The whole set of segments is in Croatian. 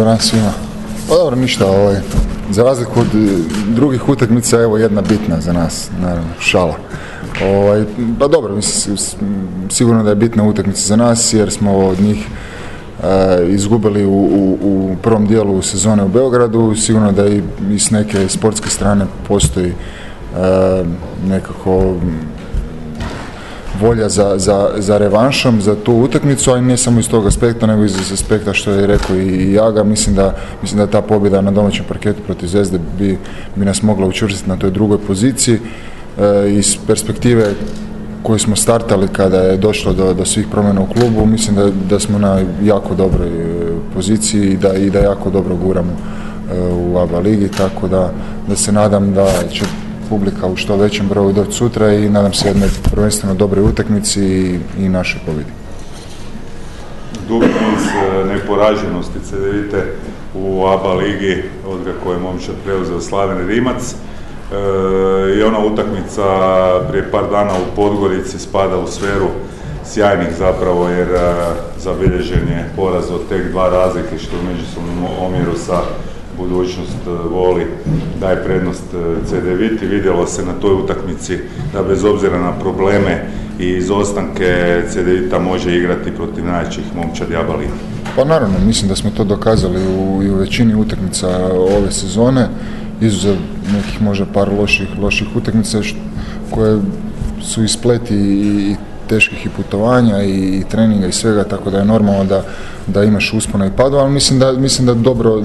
Dobar svima. Pa dobro, ništa, ovaj, za razliku od e, drugih utakmica, evo jedna bitna za nas, naravno, šala. Ovaj, pa dobro, mislim, sigurno da je bitna utakmica za nas jer smo od njih e, izgubili u, u, u, prvom dijelu sezone u Beogradu, sigurno da i, s neke sportske strane postoji e, nekako volja za, za, za revanšom, za tu utakmicu, a i ne samo iz tog aspekta, nego iz aspekta što je rekao i Jaga. Mislim da, mislim da ta pobjeda na domaćem parketu protiv Zvezde bi, bi nas mogla učvrstiti na toj drugoj poziciji. E, iz perspektive koju smo startali kada je došlo do, do svih promjena u klubu, mislim da, da smo na jako dobroj e, poziciji i da, i da jako dobro guramo e, u ABA ligi, tako da, da se nadam da će publika u što većem broju doći sutra i nadam se jednoj prvenstveno dobroj utakmici i, i našoj pobjedi. Dugi niz e, neporaženosti vidite u ABA ligi od kako je momčad preuzeo Slaven Rimac. E, I ona utakmica prije par dana u Podgorici spada u sferu sjajnih zapravo jer e, zabilježen je poraz od tek dva razlike što u međusobnom omjeru sa budućnost e, voli, daje prednost e, CD Viti. Vidjelo se na toj utakmici da bez obzira na probleme i izostanke CD Vita može igrati protiv najjačih momčad Jabali. Pa naravno, mislim da smo to dokazali u, i u većini utakmica ove sezone, izuzev nekih možda par loših, loših utakmica koje su ispleti i teških i putovanja i, treninga i svega, tako da je normalno da, da imaš uspona i padova, ali mislim da, mislim da dobro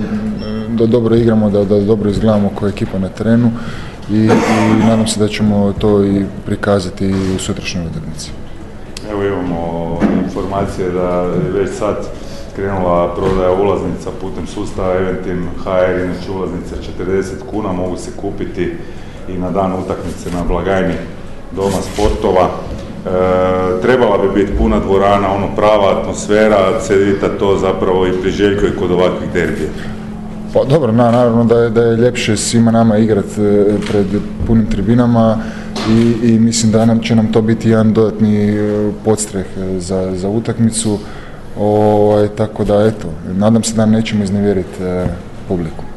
da dobro igramo, da, da dobro izgledamo kao ekipa na terenu i, i nadam se da ćemo to i prikazati u sutrašnjoj utakmici. Evo imamo informacije da je već sad krenula prodaja ulaznica putem sustava Eventim HR, inače ulaznice 40 kuna, mogu se kupiti i na dan utakmice na blagajni Doma sportova. E, trebala bi biti puna dvorana, ono prava atmosfera, Cedita to zapravo i priželjkuje kod ovakvih derbija. Pa dobro, na, naravno da je, da je ljepše svima nama igrati e, pred punim tribinama i, i mislim da nam će nam to biti jedan dodatni e, podstreh e, za, za utakmicu. Ovaj, tako da eto, nadam se da nećemo iznevjeriti publiku.